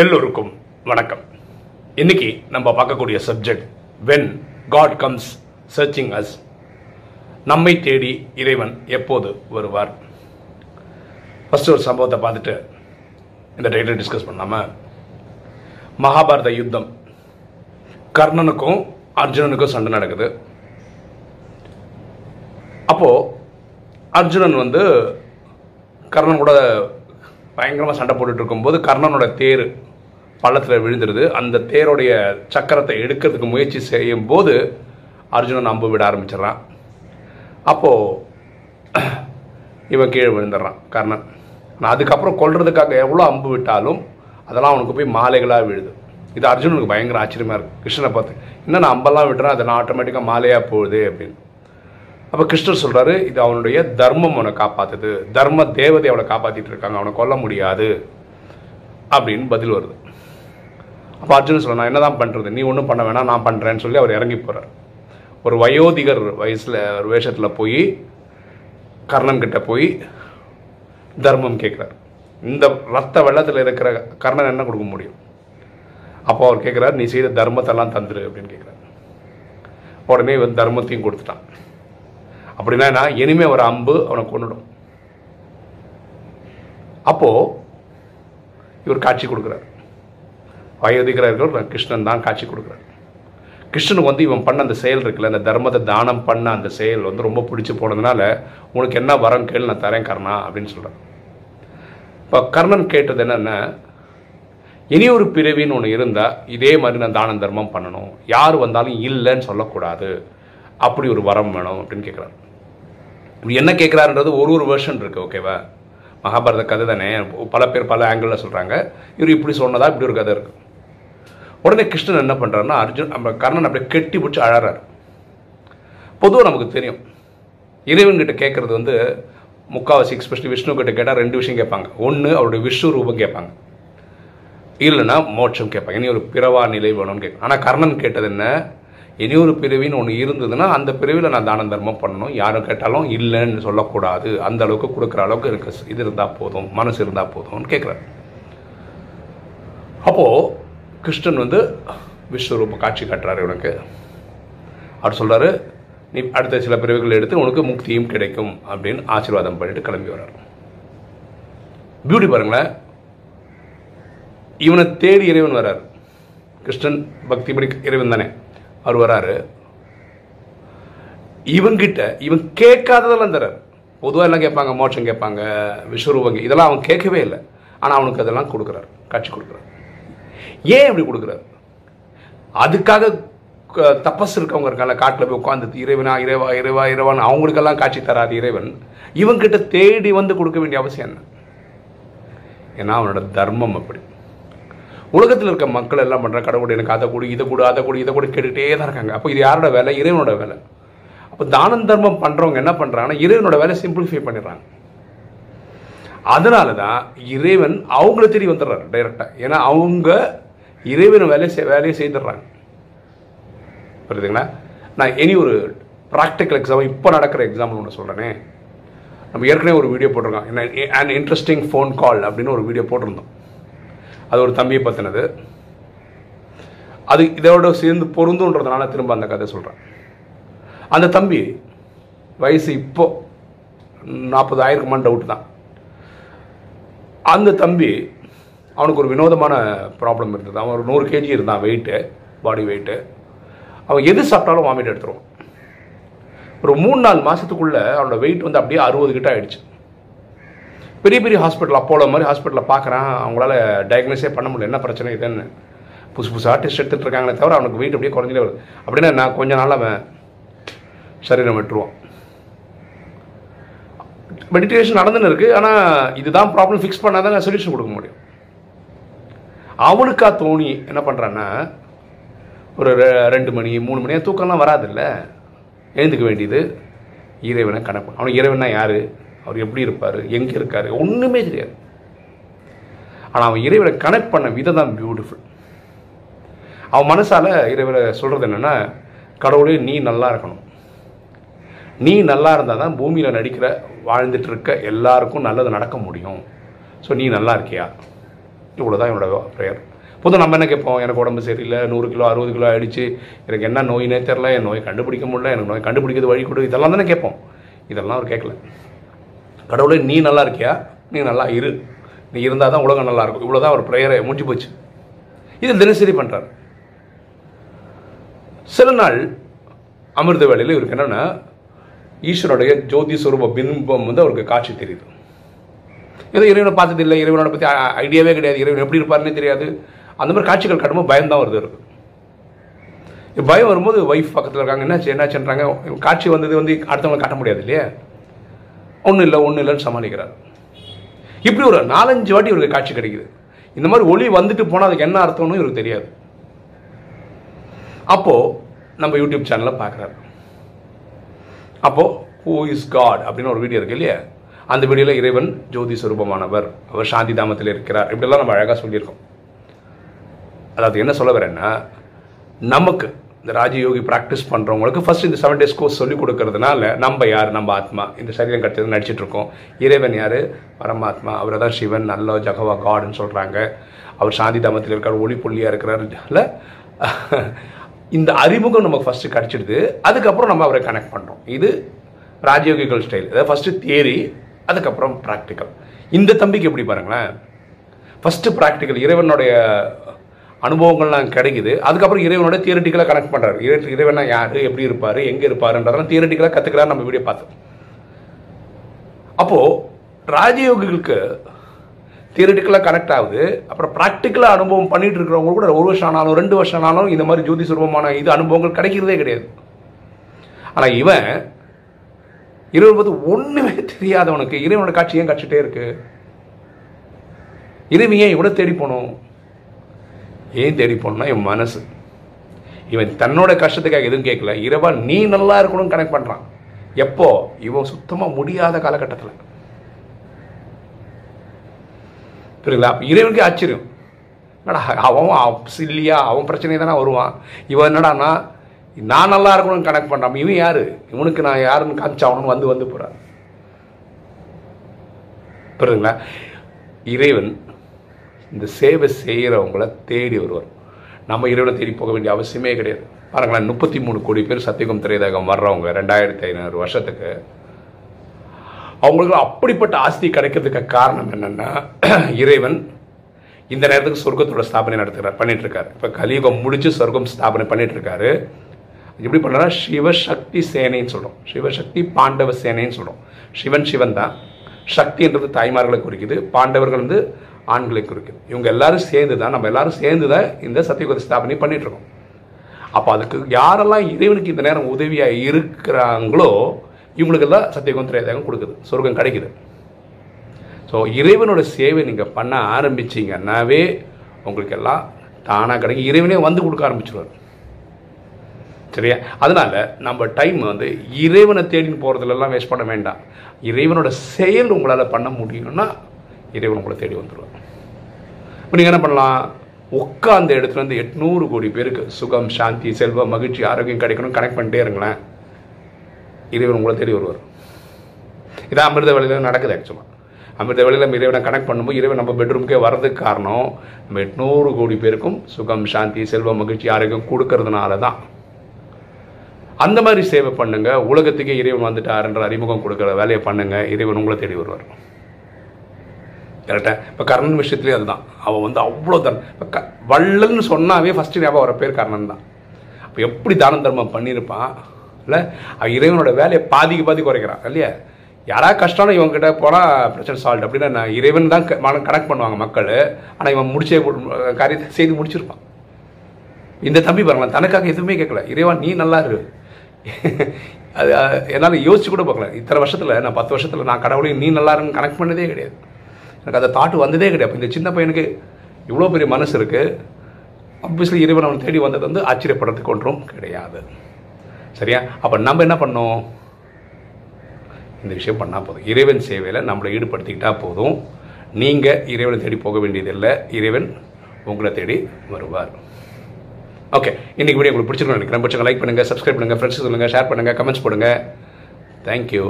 எல்லோருக்கும் வணக்கம். இன்னைக்கு நம்ம பார்க்கக்கூடிய subject when God comes searching us நம்மை தேடி இறைவன் எப்போது வருவார்? ஃபர்ஸ்ட் ஒரு சம்பவத்தை பார்த்துட்டு இந்த டைட்டில் டிஸ்கஸ் பண்ணாமல் மகாபாரத யுத்தம். கர்ணனுக்கும் அர்ஜுனனுக்கும் சண்டை நடக்குது. அப்போது அர்ஜுனன் வந்து கர்ணன் கூட பயங்கரமாக சண்டை போட்டுட்டு இருக்கும்போது கர்ணனோட தேர் பள்ளத்தில் விழுந்துருது. அந்த தேரோடைய சக்கரத்தை எடுக்கிறதுக்கு முயற்சி செய்யும் போது அர்ஜுனன் அம்பு விட ஆரம்பிச்சிடுறான். அப்போது இவன் கீழே விழுந்துடுறான் கர்ணன். ஆனால் அதுக்கப்புறம் கொள்றதுக்காக எவ்வளோ அம்பு விட்டாலும் அதெல்லாம் அவனுக்கு போய் மாலைகளாக விழுது. இது அர்ஜுனனுக்கு பயங்கர ஆச்சரியமாக இருக்குது கிருஷ்ணனை பார்த்து என்ன நான் அம்பெல்லாம் விட்டுறேன் அதெல்லாம் ஆட்டோமேட்டிக்காக மாலையாக போகுது அப்படின்னு. அப்போ கிருஷ்ணர் சொல்கிறாரு இது அவனுடைய தர்மம் அவனை காப்பாற்றுது தர்ம தேவதை அவனை காப்பாற்றிட்டு இருக்காங்க. அவனை கொல்ல முடியாது. அப்படின்னு பதில் வருது. அப்போ அர்ஜுனன் சொல்ல நான் என்ன தான் பண்ணுறது நீ ஒன்றும் பண்ண வேணாம். நான் பண்ணுறேன்னு சொல்லி அவர் இறங்கி போகிறார் ஒரு வயோதிகர் வயசில் ஒரு வேஷத்தில் போய் கர்ணன் கிட்டே போய் தர்மம் கேட்குறார் இந்த ரத்த வெள்ளத்தில் இருக்கிற கர்ணன் என்ன கொடுக்க முடியும்? அப்போ அவர் கேட்குறாரு நீ செய்த தர்மத்தெல்லாம் தந்துரு அப்படின்னு கேட்குறாரு உடனே இவன் தர்மத்தையும் கொடுத்துட்டான். அப்படின்னா என்ன இனிமே ஒரு அம்பு அவனை கொண்டுடும் அப்போ இவர் காட்சி கொடுக்குறார். வயோதிகரர்கள் கிருஷ்ணன் தான் காட்சி கொடுக்குறார். கிருஷ்ணனுக்கு வந்து இவன் பண்ண அந்த செயல் இருக்குல்ல அந்த தர்மத்தை தானம் பண்ண அந்த செயல் வந்து ரொம்ப பிடிச்சி போனதுனால உனக்கு என்ன வரம் கேள் நான் தரேன் கர்ணா அப்படின்னு சொல்கிறான் இப்போ கர்ணன் கேட்டது என்னென்ன இனி ஒரு பிறவின்னு ஒன்று இருந்தால் இதே மாதிரி நான் தானம் தர்மம் பண்ணணும். யார் வந்தாலும் இல்லைன்னு சொல்லக்கூடாது. அப்படி ஒரு வரம் வேணும் அப்படின்னு கேட்குறாரு இப்படி என்ன கேட்குறாருன்றது ஒரு ஒரு வெர்ஷன் இருக்குது ஓகேவா மகாபாரத கதை தானே. பல பேர் பல ஆங்கிளில் சொல்கிறாங்க இவர் இப்படி சொன்னதா இப்படி ஒரு கதை இருக்குது உடனே கிருஷ்ணன் என்ன பண்ணுறாருன்னா அர்ஜுன் நம்ம கர்ணன் அப்படியே கெட்டி பிடிச்சி அழறாரு. பொதுவாக நமக்கு தெரியும். இறைவன்கிட்ட கேட்குறது வந்து முக்காவாசி எக்ஸ்பெஷலி விஷ்ணு கிட்ட கேட்டால் ரெண்டு விஷயம் கேட்பாங்க. ஒன்று அவருடைய விஷ்ணு ரூபம் கேட்பாங்க. இல்லைன்னா மோட்சம் கேட்பாங்க. இனி ஒரு பிறவா நிலை வேணும்னு கேட்பாங்க. ஆனால் கர்ணன் கேட்டது என்ன? இனி ஒரு பிறவின்னு ஒன்று இருந்ததுன்னா அந்த பிரிவில் நான் தான தர்மம் பண்ணணும். யாரும் கேட்டாலும் இல்லைன்னு சொல்லக்கூடாது. அந்த அளவுக்கு கொடுக்குற அளவுக்கு எனக்கு இது இருந்தால் போதும். மனசு இருந்தால் போதும்னு கேட்குறாரு அப்போது கிருஷ்ணன் வந்து விஸ்வரூப காட்சி காட்டுறாரு இவனுக்கு. அவர் சொல்கிறாரு நீ அடுத்த சில பிரிவுகள் எடுத்து உனக்கு முக்தியும் கிடைக்கும் அப்படின்னு ஆசீர்வாதம் பண்ணிட்டு கிளம்பி வர்றார். பியூட்டி பாருங்களேன். இவனை தேடி இறைவன் வர்றார். கிருஷ்ணன் பக்திபடி இறைவன் தானே. அவர் வராரு. இவங்கிட்ட இவன் கேட்காததெல்லாம் தரார். பொதுவாக எல்லாம் கேட்பாங்க மோட்சம் கேட்பாங்க விஸ்வரூபங்க இதெல்லாம் அவன் கேட்கவே இல்லை. ஆனால் அவனுக்கு அதெல்லாம் கொடுக்குறாரு காட்சி கொடுக்குறாரு. ஏன் இப்படி கொடுக்குறாரு? அதுக்காக தப்பஸ் இருக்கவங்க இருக்காங்க காட்டில் போய் உட்காந்து இறைவனா இறைவா இறைவா இறைவான் அவங்களுக்கெல்லாம் காட்சி தராது இறைவன். இவங்கிட்ட தேடி வந்து கொடுக்க வேண்டிய அவசியம் என்ன? ஏன்னா அவனோட தர்மம் அப்படி. உலகத்தில் இருக்க மக்கள் எல்லாம் பண்ணுற கடவுள் எனக்கு அதை கொடு இதை கொடு அதை கொடு இதை கொடு கேட்டுகிட்டே தான் இருக்காங்க. அப்போ இது யாரோட வேலை? இறைவனோட வேலை. அப்போ தானம் தர்மம் பண்ணுறவங்க என்ன பண்ணுறாங்கன்னா இறைவனோட வேலை சிம்பிளிஃபை பண்ணிடுறாங்க. அதனால தான் இறைவன் அவங்கள தேடி வந்துடுறாரு டைரெக்டாக ஏன்னா அவங்க இறைவன் வேலையை செய் வேலையை செய்துடுறாங்க. புரியுதுங்களா? நான் இனி ஒரு ப்ராக்டிக்கல் எக்ஸாம்பிள் இப்போ நடக்கிற எக்ஸாம்பிள் ஒன்று சொல்கிறேனே நம்ம ஏற்கனவே ஒரு வீடியோ போட்டிருக்கோம். என்ன அண்ட் இன்ட்ரெஸ்டிங் ஃபோன் கால் அப்படின்னு ஒரு வீடியோ போட்டிருந்தோம். அது ஒரு தம்பியை பற்றினது அது இதோட சேர்ந்து பொருந்துன்றதுனால திரும்ப அந்த கதை சொல்கிறேன் அந்த தம்பி வயசு இப்போ நாற்பதாயிரக்குமான்னு டவுட் தான். அந்த தம்பி அவனுக்கு ஒரு வினோதமான ப்ராப்ளம் இருந்தது. அவன் ஒரு நூறு கேஜி இருந்தான் வெயிட்டு பாடி வெயிட்டு அவன் எது சாப்பிட்டாலும் வாமிட் எடுத்துருவான். ஒரு மூணு நாலு மாதத்துக்குள்ளே அவனோட வெயிட் வந்து அப்படியே அறுபது கிட்ட ஆயிடுச்சு. பெரிய பெரிய ஹாஸ்பிட்டல் அப்போலோ மாதிரி ஹாஸ்பிட்டலில் பார்க்குறான். அவங்களால டயக்னோஸே பண்ண முடியல. என்ன பிரச்சனை இதுன்னு. புதுசு புதுசாக டெஸ்ட் எடுத்துகிட்டு இருக்காங்களே தவிர அவனுக்கு வெயிட் அப்படியே குறைஞ்சிட்டே வருது அப்படின்னா நான் கொஞ்ச நாள் அவன் சரீரம் விட்டுருவான். மெடிடேஷன் நடந்துன்னு இருக்குது ஆனால் இதுதான் ப்ராப்ளம் ஃபிக்ஸ் பண்ணால் தான் சொல்யூஷன் கொடுக்க முடியும். அவனுக்கா தோணி என்ன பண்ணுறான்னா ஒரு ரெண்டு மணி மூணு மணியாக தூக்கம்லாம் வராதுல்ல? எழுந்துக்க வேண்டியது. இறைவனை கணக்கு அவனுக்கு இறைவனா யார்? அவர் எப்படி இருப்பார்? எங்கே இருக்கார்? ஒன்றுமே தெரியாது. ஆனால் அவன் இறைவனை கனெக்ட் பண்ண விதம் தான் பியூட்டிஃபுல் அவன் மனசால் இறைவனை சொல்கிறது என்னென்னா கடவுளே நீ நல்லா இருக்கணும். நீ நல்லா இருந்தால் தான் பூமியில் நடிக்கிற வாழ்ந்துட்டு இருக்க எல்லாருக்கும் நல்லது நடக்க முடியும். ஸோ நீ நல்லா இருக்கியா? இவ்வளோதான் என்னோட ப்ரேயர் பொதுவாக நம்ம என்ன கேட்போம்? எனக்கு உடம்பு சரியில்லை நூறு கிலோ அறுபது கிலோ ஆயிடுச்சு எனக்கு என்ன நோயினே தெரில என் நோய் கண்டுபிடிக்க முடியல எனக்கு நோய் கண்டுபிடிக்கிறது வழி கொடு. இதெல்லாம் தானே கேட்போம். இதெல்லாம் அவர் கேட்கல. கடவுளே நீ நல்லா இருக்கியா? நீ நல்லா இரு. நீ இருந்தால் தான் உலகம் நல்லா இருக்கும். இவ்வளோதான் அவர் ப்ரேயரை முடிஞ்சு போச்சு. இது தினசரி பண்ணுறாரு சில நாள் அமிர்த வேலையில் இவருக்கு என்னென்னா ஈஸ்வரோடைய ஜோதி சுரூப பிம்பம் வந்து அவருக்கு காட்சி தெரியுது. ஏதோ இறைவனை பார்த்தது இல்லை. இறைவனோட பற்றி ஐடியாவே கிடையாது. இறைவன் எப்படி இருப்பாருன்னே தெரியாது. அந்த மாதிரி காட்சிகள் கட்டும்போது பயம் தான் வருது இருக்கு பயம் வரும்போது ஒய்ஃப் பக்கத்தில் இருக்காங்க. என்னாச்சு? என்னாச்சுன்றாங்க. காட்சி வந்தது வந்து அடுத்தவங்களை காட்ட முடியாது இல்லையா? ஒன்றும் இல்லை ஒன்றும் இல்லைன்னு சமாளிக்கிறார். இப்படி ஒரு நாலஞ்சு வாட்டி இவருக்கு காட்சி கிடைக்குது. இந்த மாதிரி ஒளி வந்துட்டு போனால் அதுக்கு என்ன அர்த்தம்னு இவருக்கு தெரியாது. அப்போது நம்ம யூடியூப் சேனலில் பார்க்குறாரு அப்போது ஹூ இஸ் காட் அப்படின்னு ஒரு வீடியோ இருக்கு இல்லையா? அந்த வீடியோவில் இறைவன் ஜோதி சுரூபமானவர். அவர் சாந்தி தாமத்தில் இருக்கிறார். இப்படிலாம் நம்ம அழகாக சொல்லியிருக்கோம். அதாவது என்ன சொல்ல வரேன்னா நமக்கு இந்த ராஜயோகி ப்ராக்டிஸ் பண்ணுறவங்களுக்கு ஃபஸ்ட் இந்த செவன் டேஸ் கோர்ஸ் சொல்லிக் கொடுக்கறதுனால நம்ம யார்? நம்ம ஆத்மா. இந்த சரீரம் கிடச்சது நடிச்சிட்டு இருக்கோம். இறைவன் யார்? பரமாத்மா. அவரை தான் சிவன் நல்ல ஜகவா காடுன்னு சொல்கிறாங்க அவர் சாந்தி தாமத்தில் இருக்கார் ஒளி புள்ளியாக இருக்கிறார். இந்த அறிமுகம் நமக்கு ஃபஸ்ட்டு கிடச்சிடுது. அதுக்கப்புறம் நம்ம அவரை கனெக்ட் பண்ணுறோம் இது ராஜயோகிகள் ஸ்டைல் அதாவது ஃபஸ்ட்டு தியரி அதுக்கப்புறம் ப்ராக்டிக்கல் இந்த தம்பிக்கு எப்படி பாருங்களேன்? ஃபஸ்ட்டு ப்ராக்டிக்கல் இறைவனுடைய அனுபவங்கள்லாம் கிடைக்குது. அதுக்கப்புறம் இறைவனோட தியரட்டிக்கலாக கனெக்ட் பண்ணுறாரு இறை இறைவனா யார்? எப்படி இருப்பார்? எங்கே இருப்பாருன்றதெல்லாம் தியரட்டிக்கலாக கற்றுக்கிறாரு நம்ம வீடியோ பார்த்து. அப்போது ராஜயோகிகளுக்கு தியரட்டிக்கலாக கனெக்ட் ஆகுது. அப்புறம் ப்ராக்டிக்கலாக அனுபவம் பண்ணிட்டு இருக்கிறவங்க கூட ஒரு வருஷம் ஆனாலும் ரெண்டு வருஷம் ஆனாலும் இந்த மாதிரி ஜோதி சுரூபமான இது அனுபவங்கள் கிடைக்கிறதே கிடையாது. ஆனால் இவன் இருபது ஒன்றுமே தெரியாதவனுக்கு இறைவனோட காட்சி ஏன் கட்சிட்டே இருக்கு? இறைவன் ஏன் இவ்வளோ தேடி போகணும்? ஏன் தேடி போனோம்னா இவன் மனசு. இவன் தன்னோட கஷ்டத்துக்காக எதுவும் கேட்கல. இரவா நீ நல்லா இருக்கணும்னு கனெக்ட் பண்ணுறான் எப்போ? இவன் சுத்தமாக முடியாத காலகட்டத்தில். புரியுங்களா இறைவனுக்கு ஆச்சரியம். என்னடா அவன் சில்லியா அவன் பிரச்சனை தானே வருவான். இவன் என்னடானா நான் நல்லா இருக்கணும்னு கனெக்ட் பண்ணுறான் இவன் யாரு? இவனுக்கு நான் யாருன்னு காமிச்சாகணும்னு வந்து வந்து போகிறான் புரியுதுங்களா? இறைவன் இந்த சேவை செய்கிறவங்கள தேடி வருவார். நம்ம இறைவனை தேடி போக வேண்டிய அவசியமே கிடையாது. பாருங்களேன் முப்பத்தி மூணு கோடி பேர் சத்தியகம் திரையதகம் வர்றவங்க ரெண்டாயிரத்தி ஐநூறு வருஷத்துக்கு அவங்களுக்கு அப்படிப்பட்ட ஆஸ்தி கிடைக்கிறதுக்கு காரணம் என்னன்னா இறைவன் இந்த நேரத்துக்கு சொர்க்கத்தோட ஸ்தாபனை நடத்துகிறார் பண்ணிட்டு இப்போ கலியுகம் முடிச்சு சொர்க்கம் ஸ்தாபனை பண்ணிட்டு இருக்காரு எப்படி பண்ணுறா சிவசக்தி சேனைன்னு சொல்கிறோம் சிவசக்தி பாண்டவ சேனைன்னு சொல்கிறோம் சிவன் சிவன் தான் சக்தின்றது தாய்மார்களை குறிக்குது. பாண்டவர்கள் வந்து ஆண்களை குறிக்கும். இவங்க எல்லாரும் சேர்ந்து தான் நம்ம எல்லாரும் சேர்ந்து தான் இந்த சத்தியகுத ஸ்தாபனை பண்ணிட்டு இருக்கோம் அப்போ அதுக்கு யாரெல்லாம் இறைவனுக்கு இந்த நேரம் உதவியாக இருக்கிறாங்களோ இவங்களுக்கெல்லாம் சத்தியகம் கொடுக்குது. சொர்க்கம் கிடைக்குது. ஸோ இறைவனோட சேவை நீங்கள் பண்ண ஆரம்பிச்சிங்கன்னாவே உங்களுக்கு எல்லாம் தானாக கிடைக்கும். இறைவனே வந்து கொடுக்க ஆரம்பிச்சிடுவார் சரியா? அதனால நம்ம டைம் வந்து இறைவனை தேடின்னு போகிறதுலலாம் வேஸ்ட் பண்ண வேண்டாம். இறைவனோட செயல் உங்களால் பண்ண முடியும்னா இறைவன் உங்களை தேடி வந்துடுவார் இப்போ நீங்கள் என்ன பண்ணலாம்? உட்காந்த இடத்துலேருந்து எட்நூறு கோடி பேருக்கு சுகம் சாந்தி செல்வம் மகிழ்ச்சி ஆரோக்கியம் கிடைக்கணும் கனெக்ட் பண்ணிட்டே இருங்களேன். இறைவன் உங்களை தேடி வருவார். இதான் அமிர்த வேலையில் நடக்குது ஆக்சுவலாக அமிர்த வேலையில் நம்ம இறைவனை கனெக்ட் பண்ணும்போது இறைவன் நம்ம பெட்ரூம்க்கே வர்றதுக்கு காரணம் நம்ம எட்நூறு கோடி பேருக்கும் சுகம் சாந்தி செல்வம் மகிழ்ச்சி ஆரோக்கியம் கொடுக்கறதுனால தான் அந்த மாதிரி சேவை பண்ணுங்கள் உலகத்துக்கே இறைவன் வந்துட்டாருன்ற அறிமுகம் கொடுக்குற வேலையை பண்ணுங்கள் இறைவன் உங்களை தேடி வருவார். கரெக்டாக இப்போ கர்ணன் விஷயத்துலேயும் அதுதான். அவன் வந்து அவ்வளோ தன் இப்போ க வள்ளல்னு சொன்னாவே ஃபஸ்ட்டு ஞாபகம் வர பேர் கர்ணன் தான். அப்போ எப்படி தான தர்மம் பண்ணியிருப்பான் இல்லை அவன் இறைவனோட வேலையை பாதிக்கு பாதி குறைக்கிறான் இல்லையா? யாராவது கஷ்டம்னு இவங்ககிட்ட போனால் பிரச்சனை சால்வ் அப்படின்னா நான் இறைவன் தான் கனெக்ட் பண்ணுவாங்க மக்கள். ஆனால் இவன் முடிச்சே காரியத்தை செய்து முடிச்சிருப்பான். இந்த தம்பி பாருங்களேன் தனக்காக எதுவுமே கேட்கல. இறைவா நீ நல்லா இரு. அது என்னால் யோசிச்சு கூட பார்க்கல. இத்தனை வருஷத்தில் நான் பத்து வருஷத்தில் நான் கடவுளையும் நீ நல்லா இருன்னு கனெக்ட் பண்ணதே கிடையாது. எனக்கு அந்த தாட்டு வந்ததே கிடையாது. இந்த சின்ன பையனுக்கு இவ்வளோ பெரிய மனசு இருக்குது ஆப்வியஸ்லி இறைவன் அவன் தேடி வந்தது வந்து ஆச்சரியப்படுறதுக்கு ஒன்றும் கிடையாது. சரியா? அப்போ நம்ம என்ன பண்ணோம்? இந்த விஷயம் பண்ணால் போதும். இறைவன் சேவையில் நம்மளை ஈடுபடுத்திக்கிட்டால் போதும். நீங்கள் இறைவனை தேடி போக வேண்டியதில்லை. இறைவன் உங்களை தேடி வருவார். ஓகே இன்றைக்கி வீடியோ உங்களுக்கு பிடிச்சிருக்கோம் நினைக்கிறேன். பிடிச்சிங்க லைக் பண்ணுங்கள் சப்ஸ்கிரைப் பண்ணுங்கள் ஃப்ரெண்ட்ஸ் சொல்லுங்கள் ஷேர் பண்ணுங்கள் கமெண்ட்ஸ் பண்ணுங்கள் தேங்க்யூ